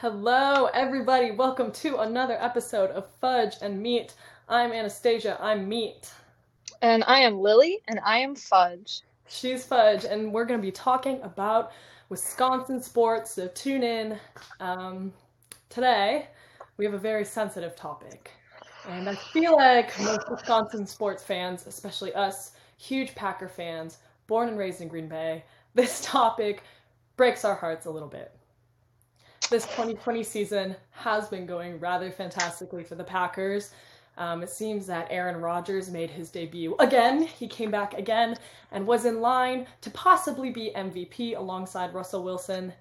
Hello, everybody. Welcome to another episode of Fudge and Meat. I'm Anastasia. I'm Meat. And I am Lily, and I am Fudge. She's Fudge, and we're going to be talking about Wisconsin sports. So tune in. Um, today, we have a very sensitive topic. And I feel like most Wisconsin sports fans, especially us, huge Packer fans, born and raised in Green Bay, this topic breaks our hearts a little bit this 2020 season has been going rather fantastically for the Packers. Um, it seems that Aaron Rodgers made his debut again. He came back again and was in line to possibly be MVP alongside Russell Wilson.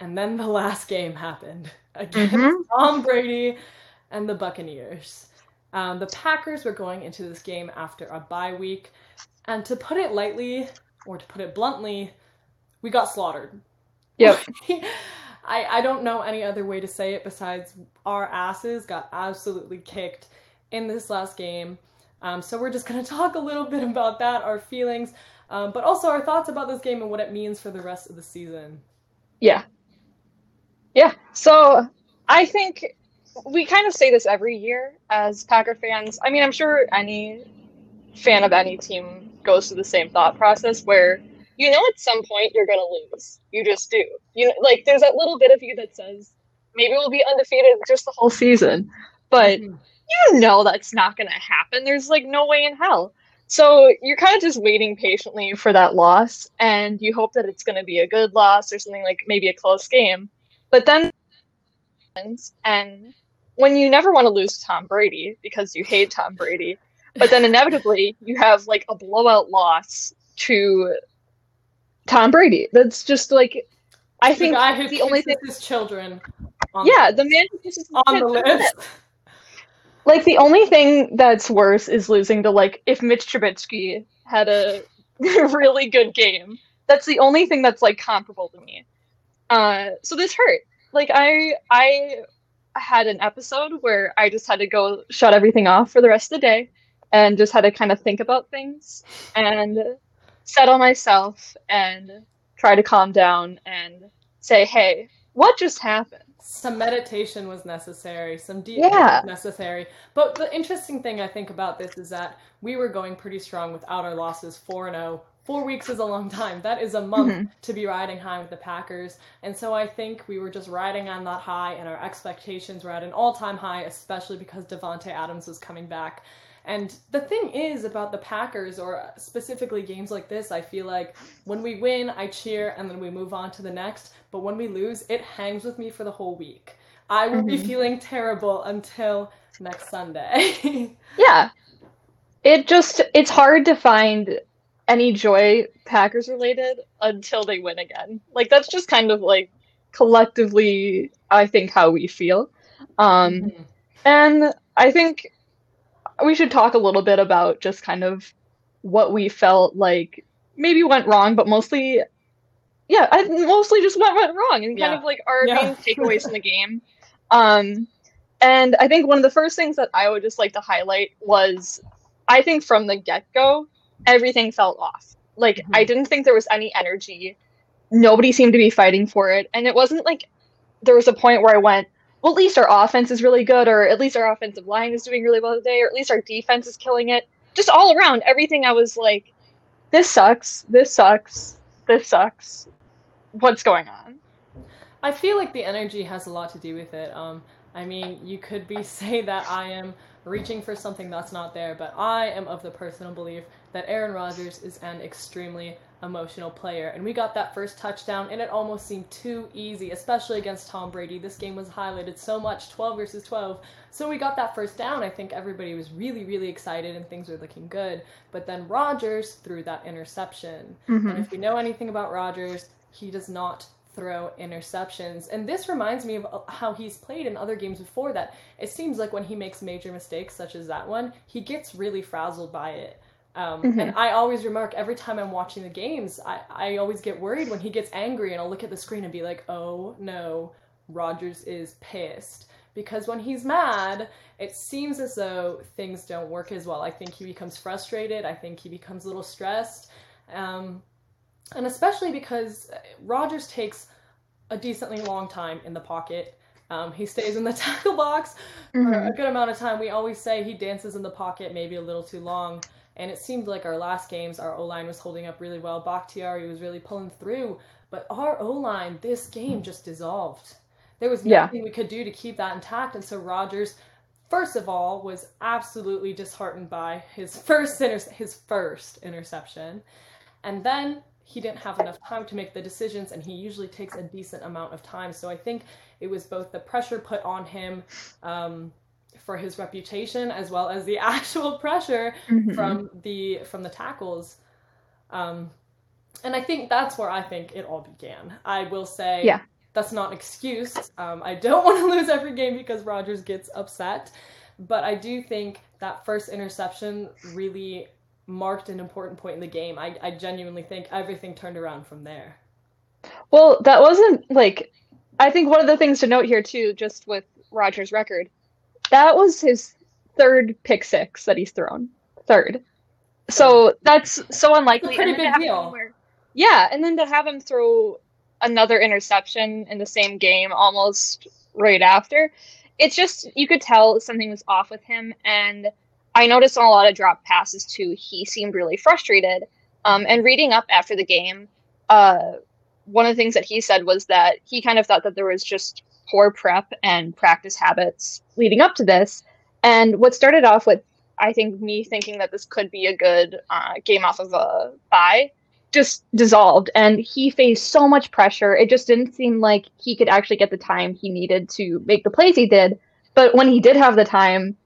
And then the last game happened against mm-hmm. Tom Brady and the Buccaneers. Um, the Packers were going into this game after a bye week. And to put it lightly, or to put it bluntly, we got slaughtered. Yep. I, I don't know any other way to say it besides our asses got absolutely kicked in this last game. Um, so we're just going to talk a little bit about that, our feelings, um, but also our thoughts about this game and what it means for the rest of the season. Yeah. Yeah. So I think we kind of say this every year as Packer fans. I mean, I'm sure any fan of any team goes through the same thought process where you know at some point you're gonna lose. You just do. You know, like there's that little bit of you that says maybe we'll be undefeated just the whole season, but mm-hmm. you know that's not gonna happen. There's like no way in hell. So you're kind of just waiting patiently for that loss, and you hope that it's gonna be a good loss or something like maybe a close game. But then, and when you never want to lose to Tom Brady because you hate Tom Brady, but then inevitably you have like a blowout loss to Tom Brady. That's just like I think the, the only thing his children. yeah, the man who kisses on the list. Like the only thing that's worse is losing to like if Mitch Trubisky had a really good game. That's the only thing that's like comparable to me. Uh, so this hurt. Like I I had an episode where I just had to go shut everything off for the rest of the day and just had to kind of think about things and settle myself and try to calm down and say, hey, what just happened? Some meditation was necessary, some deep yeah. necessary. But the interesting thing I think about this is that we were going pretty strong without our losses 4 0. Four weeks is a long time. That is a month mm-hmm. to be riding high with the Packers. And so I think we were just riding on that high, and our expectations were at an all time high, especially because Davante Adams was coming back. And the thing is about the Packers, or specifically games like this, I feel like when we win, I cheer and then we move on to the next. But when we lose, it hangs with me for the whole week. I will mm-hmm. be feeling terrible until next Sunday. yeah. It just, it's hard to find any joy Packers related until they win again. Like, that's just kind of like collectively, I think, how we feel. Um, mm-hmm. And I think we should talk a little bit about just kind of what we felt like maybe went wrong, but mostly, yeah, I mostly just went went wrong and kind yeah. of like our yeah. main takeaways from the game. Um, and I think one of the first things that I would just like to highlight was, I think from the get go, everything felt off. Like mm-hmm. I didn't think there was any energy. Nobody seemed to be fighting for it, and it wasn't like there was a point where I went, well, at least our offense is really good, or at least our offensive line is doing really well today, or at least our defense is killing it. Just all around, everything I was like, this sucks, this sucks, this sucks. What's going on? I feel like the energy has a lot to do with it. Um, I mean, you could be say that I am reaching for something that's not there, but I am of the personal belief that Aaron Rodgers is an extremely emotional player. And we got that first touchdown, and it almost seemed too easy, especially against Tom Brady. This game was highlighted so much 12 versus 12. So we got that first down. I think everybody was really, really excited, and things were looking good. But then Rodgers threw that interception. Mm-hmm. And if we know anything about Rodgers, he does not throw interceptions. And this reminds me of uh, how he's played in other games before that. It seems like when he makes major mistakes, such as that one, he gets really frazzled by it. Um, mm-hmm. And I always remark every time I'm watching the games, I, I always get worried when he gets angry and I'll look at the screen and be like, oh no, Rodgers is pissed. Because when he's mad, it seems as though things don't work as well. I think he becomes frustrated. I think he becomes a little stressed. Um, and especially because Rodgers takes a decently long time in the pocket. Um, he stays in the tackle box mm-hmm. for a good amount of time. We always say he dances in the pocket maybe a little too long. And it seemed like our last games, our O line was holding up really well. Bakhtiari was really pulling through. But our O line, this game just dissolved. There was nothing yeah. we could do to keep that intact. And so Rodgers, first of all, was absolutely disheartened by his first inter- his first interception. And then he didn't have enough time to make the decisions, and he usually takes a decent amount of time. So I think it was both the pressure put on him um, for his reputation, as well as the actual pressure mm-hmm. from the from the tackles. Um, and I think that's where I think it all began. I will say, yeah. that's not an excuse. Um, I don't want to lose every game because Rodgers gets upset, but I do think that first interception really marked an important point in the game. I, I genuinely think everything turned around from there. Well, that wasn't like I think one of the things to note here too, just with Rodgers' record, that was his third pick six that he's thrown. Third. So that's so unlikely. pretty big deal. Yeah, and then to have him throw another interception in the same game almost right after, it's just you could tell something was off with him and I noticed on a lot of drop passes too, he seemed really frustrated. Um, and reading up after the game, uh, one of the things that he said was that he kind of thought that there was just poor prep and practice habits leading up to this. And what started off with, I think, me thinking that this could be a good uh, game off of a bye just dissolved. And he faced so much pressure. It just didn't seem like he could actually get the time he needed to make the plays he did. But when he did have the time,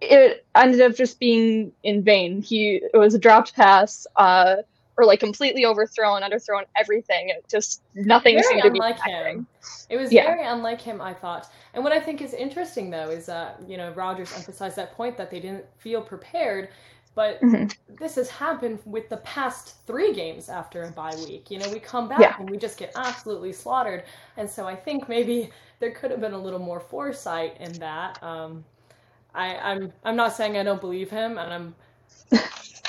it ended up just being in vain. He it was a dropped pass, uh, or like completely overthrown, underthrown, everything. It just nothing very seemed to be him. It was yeah. very unlike him, I thought. And what I think is interesting though is that you know Rodgers emphasized that point that they didn't feel prepared. But mm-hmm. this has happened with the past three games after a bye week. You know, we come back yeah. and we just get absolutely slaughtered. And so I think maybe there could have been a little more foresight in that. Um, I, I'm I'm not saying I don't believe him, and I'm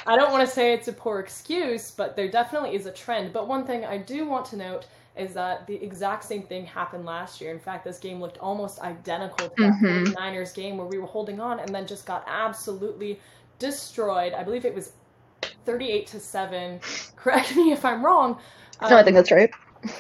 I don't want to say it's a poor excuse, but there definitely is a trend. But one thing I do want to note is that the exact same thing happened last year. In fact, this game looked almost identical to mm-hmm. that Niners game where we were holding on and then just got absolutely destroyed. I believe it was 38 to 7. Correct me if I'm wrong. Um, no, I think that's right.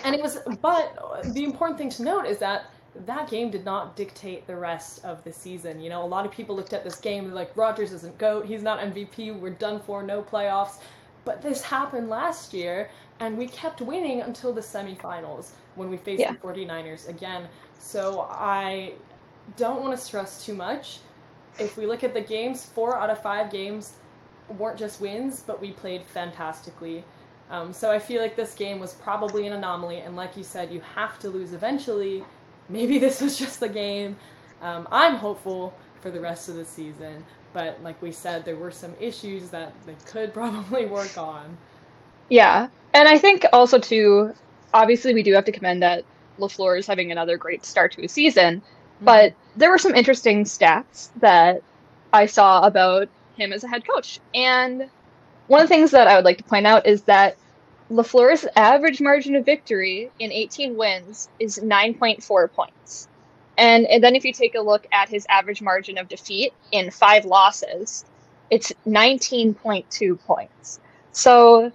And it was, but the important thing to note is that that game did not dictate the rest of the season. You know, a lot of people looked at this game, they're like, Rodgers isn't GOAT, he's not MVP, we're done for, no playoffs. But this happened last year, and we kept winning until the semifinals when we faced yeah. the 49ers again. So I don't want to stress too much. If we look at the games, four out of five games weren't just wins, but we played fantastically. Um, so I feel like this game was probably an anomaly, and like you said, you have to lose eventually maybe this was just the game. Um, I'm hopeful for the rest of the season, but like we said, there were some issues that they could probably work on. Yeah, and I think also too, obviously we do have to commend that LaFleur is having another great start to a season, mm-hmm. but there were some interesting stats that I saw about him as a head coach, and one of the things that I would like to point out is that LaFleur's average margin of victory in 18 wins is 9.4 points. And, and then if you take a look at his average margin of defeat in five losses, it's 19.2 points. So,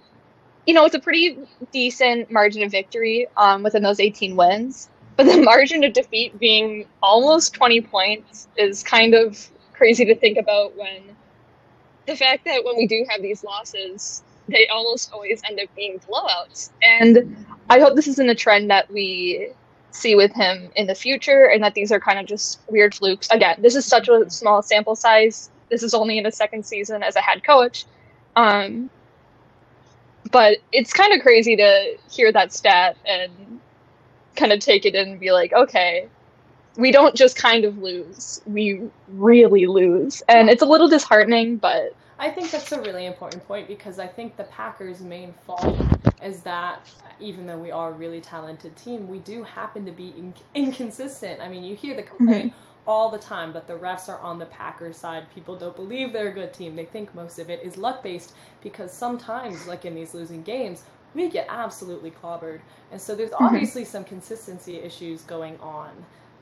you know, it's a pretty decent margin of victory um, within those 18 wins. But the margin of defeat being almost 20 points is kind of crazy to think about when the fact that when we do have these losses, they almost always end up being blowouts. And I hope this isn't a trend that we see with him in the future and that these are kind of just weird flukes. Again, this is such a small sample size. This is only in a second season as a head coach. Um, but it's kind of crazy to hear that stat and kind of take it in and be like, okay, we don't just kind of lose, we really lose. And it's a little disheartening, but I think that's a really important point because I think the Packers' main fault is that even though we are a really talented team, we do happen to be in- inconsistent. I mean, you hear the complaint mm-hmm. all the time that the refs are on the Packers' side. People don't believe they're a good team. They think most of it is luck based because sometimes, like in these losing games, we get absolutely clobbered. And so there's Mhm. obviously some consistency issues going on.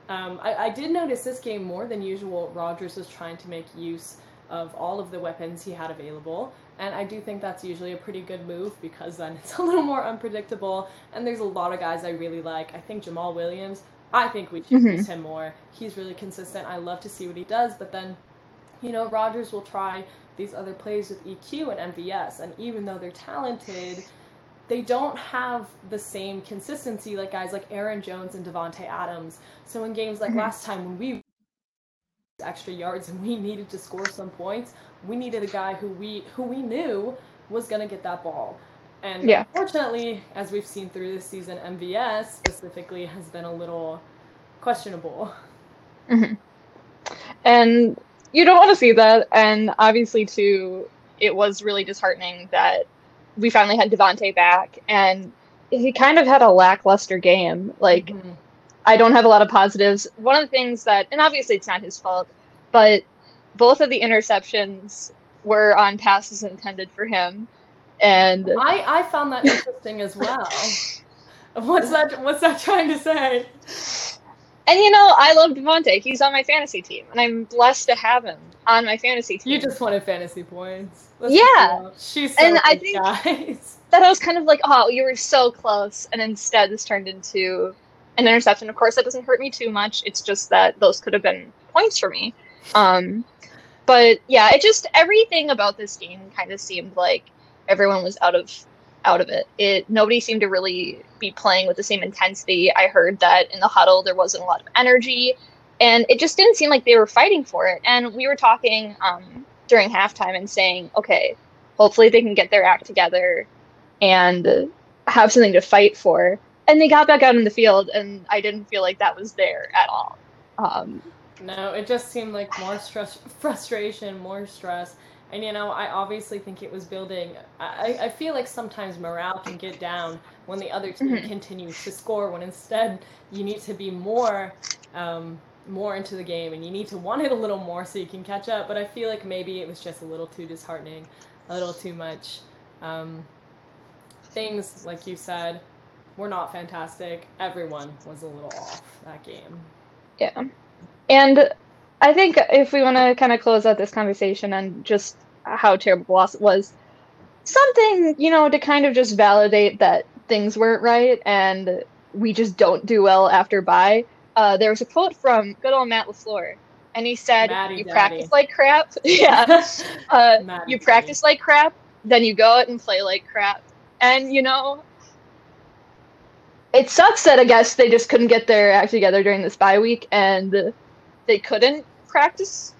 Um, I, I did notice this game more than usual. Rodgers was trying to make use of all of the weapons he had available, and I do think that's usually a pretty good move because then it's a little more unpredictable. And there's a lot of guys I really like. I think Jamaal Williams. I think we should Mhm. use him more. He's really consistent. I love to see what he does, but then, you know, Rodgers will try these other plays with EQ and MVS, and even though they're talented, they don't have the same consistency like guys like Aaron Jones and Davante Adams. So in games like Mhm. last time when we extra yards and we needed to score some points, we needed a guy who we who we knew was gonna get that ball. And Yeah. unfortunately, as we've seen through this season, MVS specifically has been a little questionable. And you don't want to see that. And obviously, too, it was really disheartening that we finally had Davante back, and he kind of had a lackluster game. Like, Mhm. I don't have a lot of positives. One of the things that, and obviously it's not his fault, but both of the interceptions were on passes intended for him. And I, I found that interesting as well. What's that what's that trying to say? and you know, I love Davante. He's on my fantasy team, and I'm blessed to have him on my fantasy team. You just wanted fantasy points. Yeah. be real. She's so And I think- guys. that I was kind of like, oh, you were so close, and instead this turned into an interception. Of course, that doesn't hurt me too much. It's just that those could have been points for me. Um, but yeah, it just everything about this game kind of seemed like everyone was out of out of it. It nobody seemed to really be playing with the same intensity. I heard that in the huddle there wasn't a lot of energy, and it just didn't seem like they were fighting for it. And we were talking um, during halftime and saying, okay, hopefully they can get their act together and have something to fight for. And they got back out in the field, and I didn't feel like that was there at all. Um, No, it just seemed like more stress, frustration, more stress. And you know, I obviously think it was building. I, I feel like sometimes morale can get down when the other team Mhm. continues to score. When instead you need to be more, um, more into the game, and you need to want it a little more so you can catch up. But I feel like maybe it was just a little too disheartening, a little too much. Um, things like you said were not fantastic. Everyone was a little off that game. Yeah. And I think if we want to kind of close out this conversation on just how terrible loss was, something, you know, to kind of just validate that things weren't right and we just don't do well after bye. Uh, there was a quote from good old Matt LaFleur, and he said, Matty You Daddy. practice like crap. yeah. Uh, you Daddy. practice like crap, then you go out and play like crap. And, you know, it sucks that I guess they just couldn't get their act together during this bye week and they couldn't practice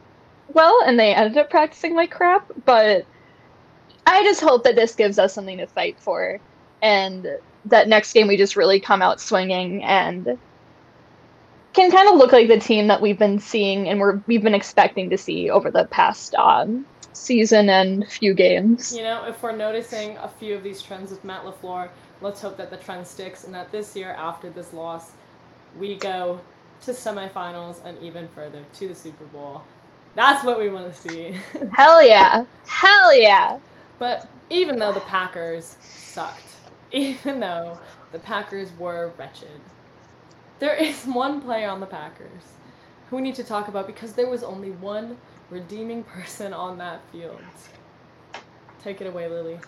well and they ended up practicing like crap. But I just hope that this gives us something to fight for and that next game we just really come out swinging and can kind of look like the team that we've been seeing and we're we've been expecting to see over the past um, season and few games. You know, if we're noticing a few of these trends with Matt LaFleur, let's hope that the trend sticks and that this year, after this loss, we go to semifinals and even further to the Super Bowl. That's what we want to see. Hell yeah. Hell yeah. but even though the Packers sucked, even though the Packers were wretched, there is one player on the Packers who we need to talk about because there was only one redeeming person on that field. Take it away, Lily.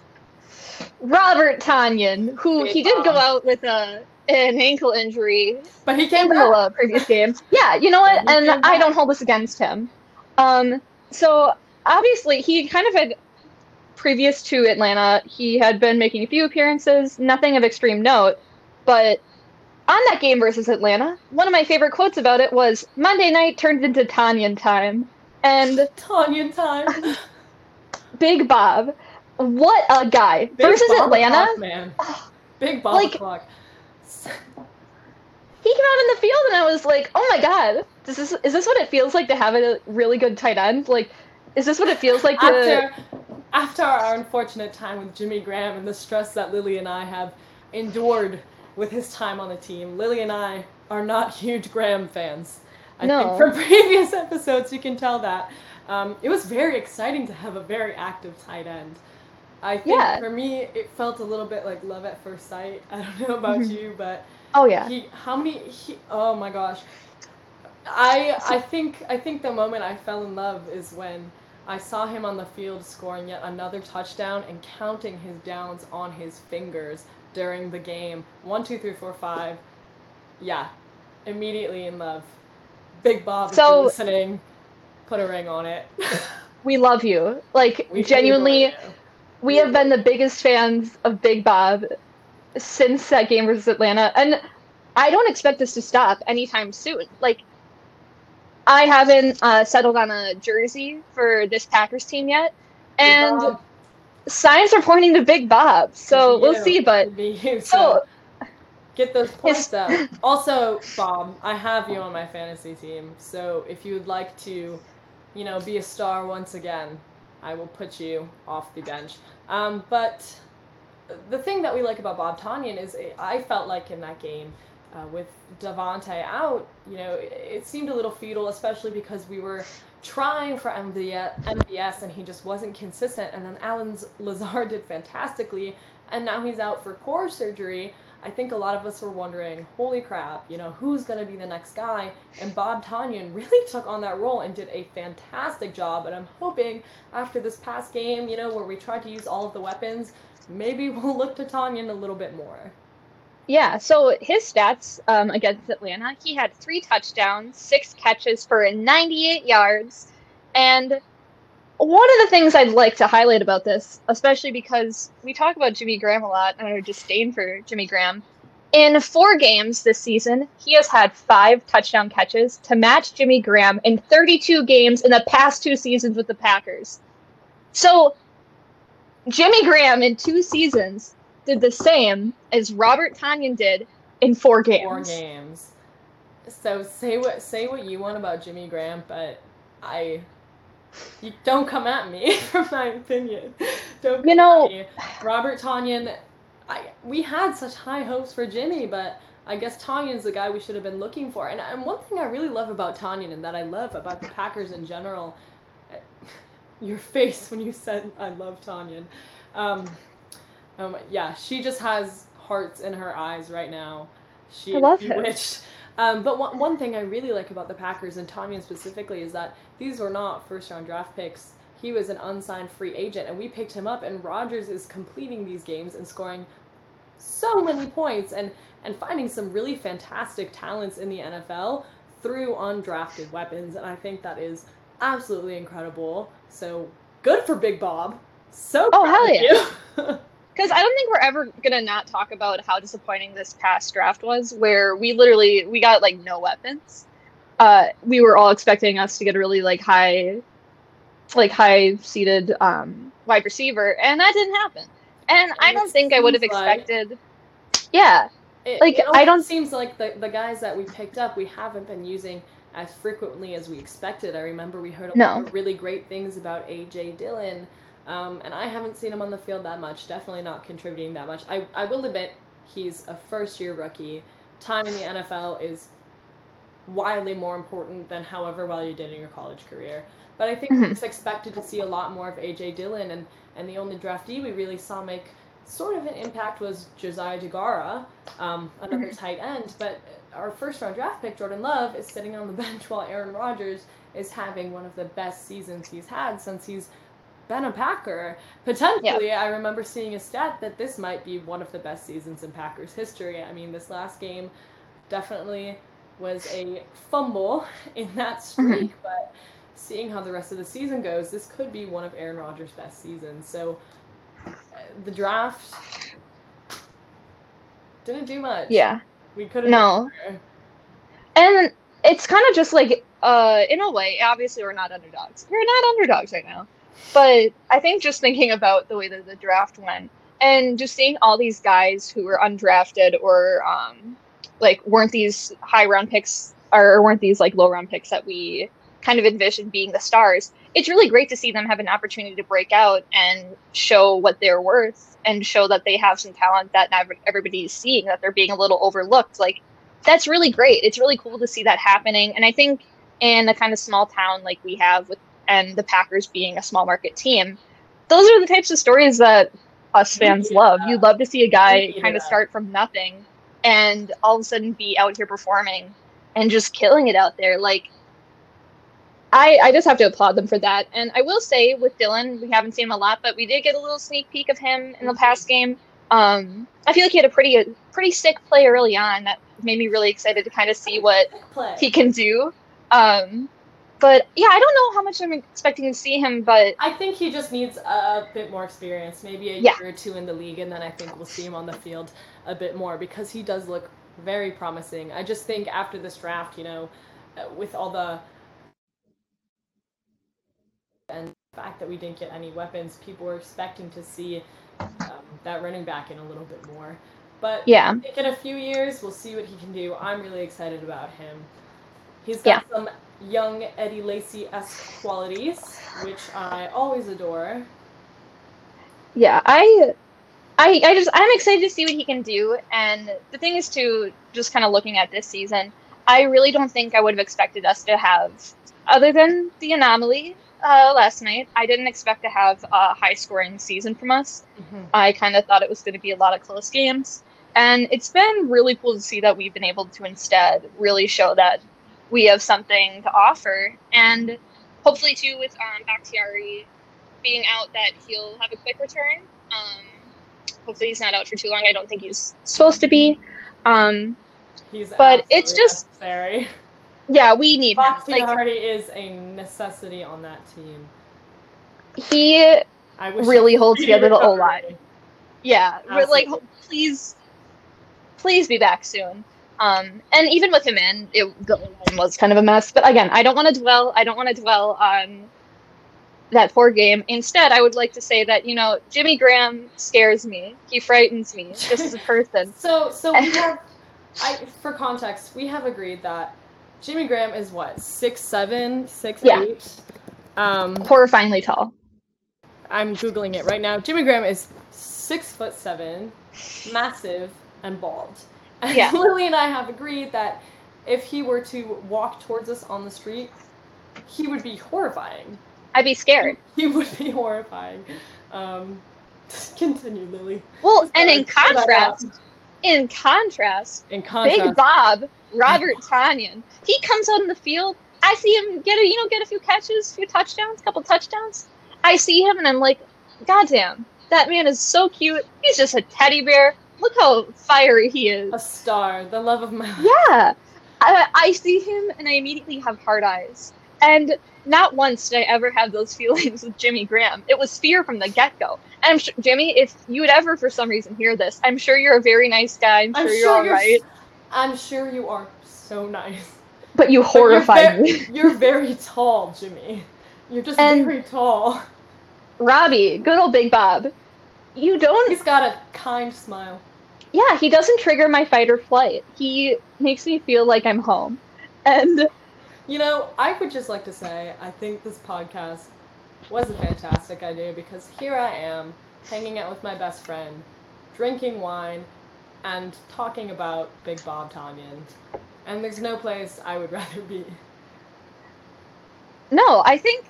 Robert Tonyan, who Big he did go out with a an ankle injury But he in came the back. uh, previous game. Yeah, you know what? And I back. don't hold this against him. Um, so obviously he kind of had previous to Atlanta, he had been making a few appearances, nothing of extreme note, but on that game versus Atlanta, one of my favorite quotes about it was Monday night turned into Tonyan time. And Tanya time. Big Bob, what a guy. Big versus Bob Atlanta, Clock, man. Big Bob Like- clock. he came out in the field and I was like, "Oh my god, this is is this what it feels like to have a really good tight end? Like, is this what it feels like to?" After after our unfortunate time with Jimmy Graham and the stress that Lily and I have endured with his time on the team, Lily and I are not huge Graham fans. I No. think from previous episodes you can tell that. Um, it was very exciting to have a very active tight end. I think Yeah. for me, it felt a little bit like love at first sight. I don't know about Mhm. you, but Oh yeah. he, how many? He, oh my gosh, I I think I think the moment I fell in love is when I saw him on the field scoring yet another touchdown and counting his downs on his fingers during the game. One, two, three, four, five. Yeah, immediately in love. Big Bob, So- listening, put a ring on it. We love you. Like We genuinely, adore you. We have been the biggest fans of Big Bob since that game versus Atlanta, and I don't expect this to stop anytime soon. Like, I haven't uh, settled on a jersey for this Packers team yet, and signs are pointing to Big Bob. So we'll see. But you, so Get those points up. Also, Bob, I have you on my fantasy team, so if you would like to, you know, be a star once again, I will put you off the bench. Um, but the thing that we like about Bob Tonyan is I felt like in that game uh, with Davante out, you know, it, it seemed a little futile, especially because we were trying for MVS and he just wasn't consistent. And then Allen Lazard did fantastically, and now he's out for core surgery. I think a lot of us were wondering, holy crap, you know, who's going to be the next guy? And Bob Tonyan really took on that role and did a fantastic job. And I'm hoping after this past game, you know, where we tried to use all of the weapons, maybe we'll look to Tonyan a little bit more. Yeah, so his stats um, against Atlanta, he had three touchdowns, six catches for 98 yards. And one of the things I'd like to highlight about this, especially because we talk about Jimmy Graham a lot and our disdain for Jimmy Graham, in four games this season, he has had five touchdown catches to match Jimmy Graham in 32 games in the past two seasons with the Packers. So, Jimmy Graham in two seasons did the same as Robert Tonyan did in four games. Four games. So say what say what you want about Jimmy Graham, but I you don't come at me for my opinion. Don't You know- me. Robert Tonyan I we had such high hopes for Jimmy, but I guess Tonyan's the guy we should have been looking for. And, and one thing I really love about Tonyan and that I love about the Packers in general, your face when you said I love Tonyan. Um, um, yeah, she just has hearts in her eyes right now. She I love her. bewitched. Um, but one, one thing I really like about the Packers and Tonyan specifically is that these were not first round draft picks. He was an unsigned free agent, and we picked him up. And Rodgers is completing these games and scoring so many points and and finding some really fantastic talents in the NFL through undrafted weapons. And I think that is absolutely incredible. So good for Big Bob. So Oh, proud hell of yeah. Because I don't think we're ever gonna not talk about how disappointing this past draft was, where we literally we got like no weapons. Uh, we were all expecting us to get a really like high, like high seated um, wide receiver, and that didn't happen. And I don't think I would have seems like- expected. Yeah, It, Like, it I don't- seems like the, the guys that we picked up we haven't been using as frequently as we expected. I remember we heard a No. lot of really great things about AJ Dillon, um, and I haven't seen him on the field that much. Definitely not contributing that much. I, I will admit he's a first year rookie. Time in the NFL is wildly more important than however well you did in your college career. But I think Mhm. just expected to see a lot more of AJ Dillon, and, and the only draftee we really saw make sort of an impact was Josiah Deguara, um, another tight end. But our first round draft pick, Jordan Love, is sitting on the bench while Aaron Rodgers is having one of the best seasons he's had since he's been a Packer. Potentially, I remember seeing a stat that this might be one of the best seasons in Packers history. I mean, this last game definitely was a fumble in that streak, but seeing how the rest of the season goes, this could be one of Aaron Rodgers' best seasons. So uh, the draft didn't do much. yeah, we could have no. And it's kind of just like, uh, in a way, obviously we're not underdogs. We're not underdogs right now. But I think just thinking about the way that the draft went and just seeing all these guys who were undrafted or um, like weren't these high round picks or weren't these like low round picks that we kind of envisioned being the stars, it's really great to see them have an opportunity to break out and show what they're worth and show that they have some talent that not everybody's seeing, that they're being a little overlooked. Like, that's really great. It's really cool to see that happening. And I think in a kind of small town like we have with and the Packers being a small market team, those are the types of stories that us fans Yeah. love. You'd love to see a guy kind of start from nothing and all of a sudden be out here performing and just killing it out there. Like I I just have to applaud them for that. And I will say with Dillon, we haven't seen him a lot, but we did get a little sneak peek of him in the past game. Um, I feel like he had a pretty pretty sick play early on that made me really excited to kind of see what Play. he can do. Um, but yeah, I don't know how much I'm expecting to see him, but I think he just needs a bit more experience, maybe a Yeah. year or two in the league, and then I think we'll see him on the field a bit more because he does look very promising. I just think after this draft, you know, uh, with all the and the fact that we didn't get any weapons, people were expecting to see um, that running back in a little bit more. But yeah, I think in a few years, we'll see what he can do. I'm really excited about him. He's got some young Eddie Lacy esque qualities, which I always adore. yeah, I, I, I just I'm excited to see what he can do. And the thing is, to just kind of looking at this season, I really don't think I would have expected us to have, other than the anomaly uh, last night. I didn't expect to have a high scoring season from us. I kind of thought it was going to be a lot of close games. And it's been really cool to see that we've been able to instead really show that we have something to offer. And hopefully, too, with um, Bakhtiari being out, that he'll have a quick return. Um, hopefully, he's not out for too long. I don't think he's supposed to be. Um, He's But it's just- necessary. yeah, we need him. Like, Bakhtiari is a necessity on that team. he, I wish Really holds together the recover. O-line. yeah, we're like, please, please be back soon. Um, and even with him in, it was kind of a mess. But again, I don't want to dwell. I don't want to dwell on that poor game. Instead, I would like to say that you know Jimmy Graham scares me. He frightens me just as a person. So, so we have, I, for context, we have agreed that Jimmy Graham is what six seven, six Yeah. eight. Um, Horrifyingly tall. I'm googling it right now. Jimmy Graham is six foot seven, massive and bald. And Yeah. Lily and I have agreed that if he were to walk towards us on the street, he would be horrifying. I'd be scared. He would be horrifying. Um, continue, Lily. Well, and in Sorry, cut that contrast, in contrast, In contrast, Big Bob, Robert Tonyan, he comes out in the field. I see him get a you know get a few catches, a few touchdowns, a couple touchdowns. I see him and I'm like, goddamn, that man is so cute. He's just a teddy bear. Look how fiery he is. a star, the love of my life. Yeah, I, I see him and I immediately have hard eyes. And not once did I ever have those feelings with Jimmy Graham. It was fear from the get go. And I'm sure, Jimmy, if you would ever for some reason hear this, I'm sure you're a very nice guy. I'm sure I'm you're sure all you're. right. I'm sure you are so nice. But you But you're ve- me. You're very tall, Jimmy. You're just And- very tall. Robbie, good old Big Bob. You don't. He's got a kind smile. Yeah, he doesn't trigger my fight or flight. He makes me feel like I'm home. And You know, I would just like to say I think this podcast was a fantastic idea because here I am hanging out with my best friend, drinking wine, and talking about Big Bob Tonyan. And there's no place I would rather be. no, I think,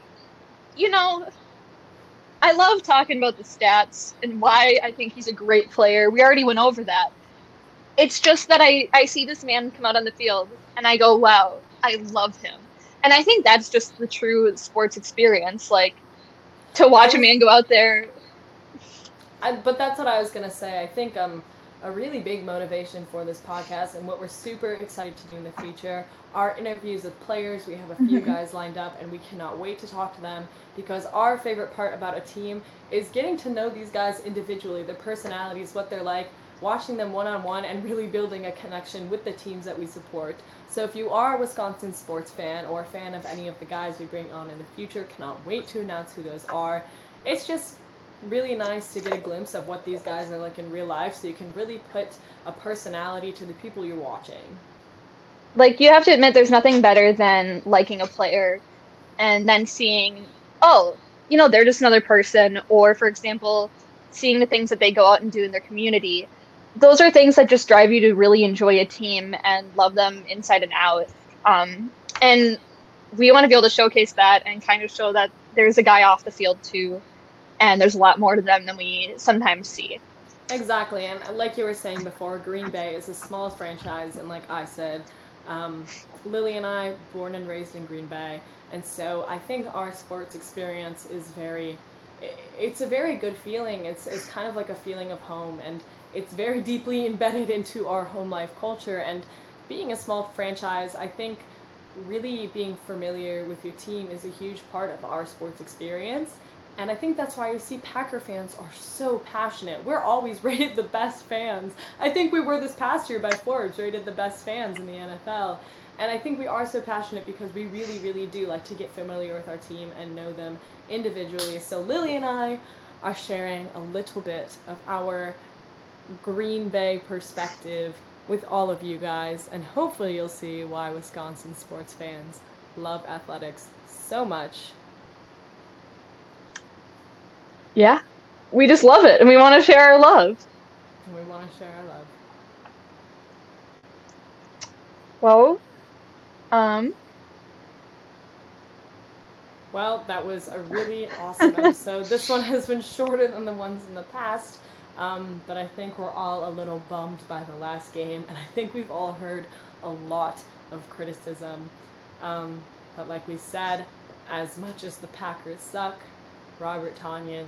you know, I love talking about the stats and why I think he's a great player. We already went over that. It's just that I, I see this man come out on the field and I go, wow, I love him. And I think that's just the true sports experience. Like, to watch a man go out there I, but that's what I was gonna say. I think um, a really big motivation for this podcast and what we're super excited to do in the future are interviews with players. We have a few guys lined up, and we cannot wait to talk to them because our favorite part about a team is getting to know these guys individually, their personalities, what they're like, watching them one on one, and really building a connection with the teams that we support. So if you are a Wisconsin sports fan or a fan of any of the guys we bring on in the future, cannot wait to announce who those are. It's just really nice to get a glimpse of what these guys are like in real life so you can really put a personality to the people you're watching. like you have to admit there's nothing better than liking a player and then seeing oh you know they're just another person or for example seeing the things that they go out and do in their community. Those are things that just drive you to really enjoy a team and love them inside and out. Um, and we want to be able to showcase that and kind of show that there's a guy off the field too and there's a lot more to them than we sometimes see. Exactly, and like you were saying before, Green Bay is the smallest franchise, and like I said, um, Lily and I, born and raised in Green Bay, and so I think our sports experience is very, it's a very good feeling. It's it's kind of like a feeling of home, and it's very deeply embedded into our home life culture. And being a small franchise, I think really being familiar with your team is a huge part of our sports experience and I think that's why you see Packer fans are so passionate. We're always rated the best fans. I think we were this past year by Forbes rated the best fans in the NFL. And I think we are so passionate because we really, really do like to get familiar with our team and know them individually. So Lily and I are sharing a little bit of our Green Bay perspective with all of you guys. And hopefully you'll see why Wisconsin sports fans love athletics so much yeah, we just love it and we want to share our love. We want to share our love. Well, um, well, that was a really awesome episode. this one has been shorter than the ones in the past, um, but I think we're all a little bummed by the last game, and I think we've all heard a lot of criticism. Um, but like we said, as much as the Packers suck, Robert Tonyan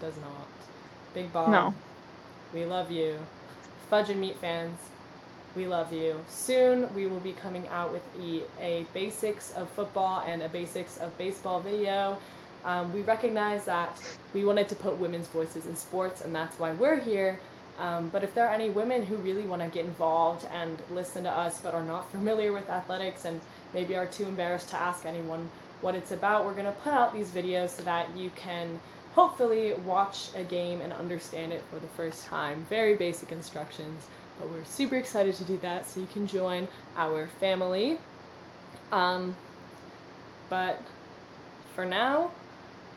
does not. Big Bob. No. We love you. Fudge and Meat fans, we love you. Soon we will be coming out with a, a basics of football and a basics of baseball video. Um, we recognize that we wanted to put women's voices in sports, and that's why we're here. Um, but if there are any women who really want to get involved and listen to us but are not familiar with athletics and maybe are too embarrassed to ask anyone what it's about, we're going to put out these videos so that you can hopefully watch a game and understand it for the first time. Very basic instructions, but we're super excited to do that so you can join our family. Um, but for now,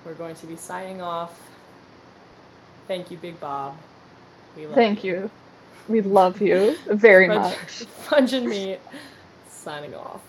we're going to be signing off. Thank you, Big Bob. Thank you. you. We love you very much. Fudge and meat. Signing off.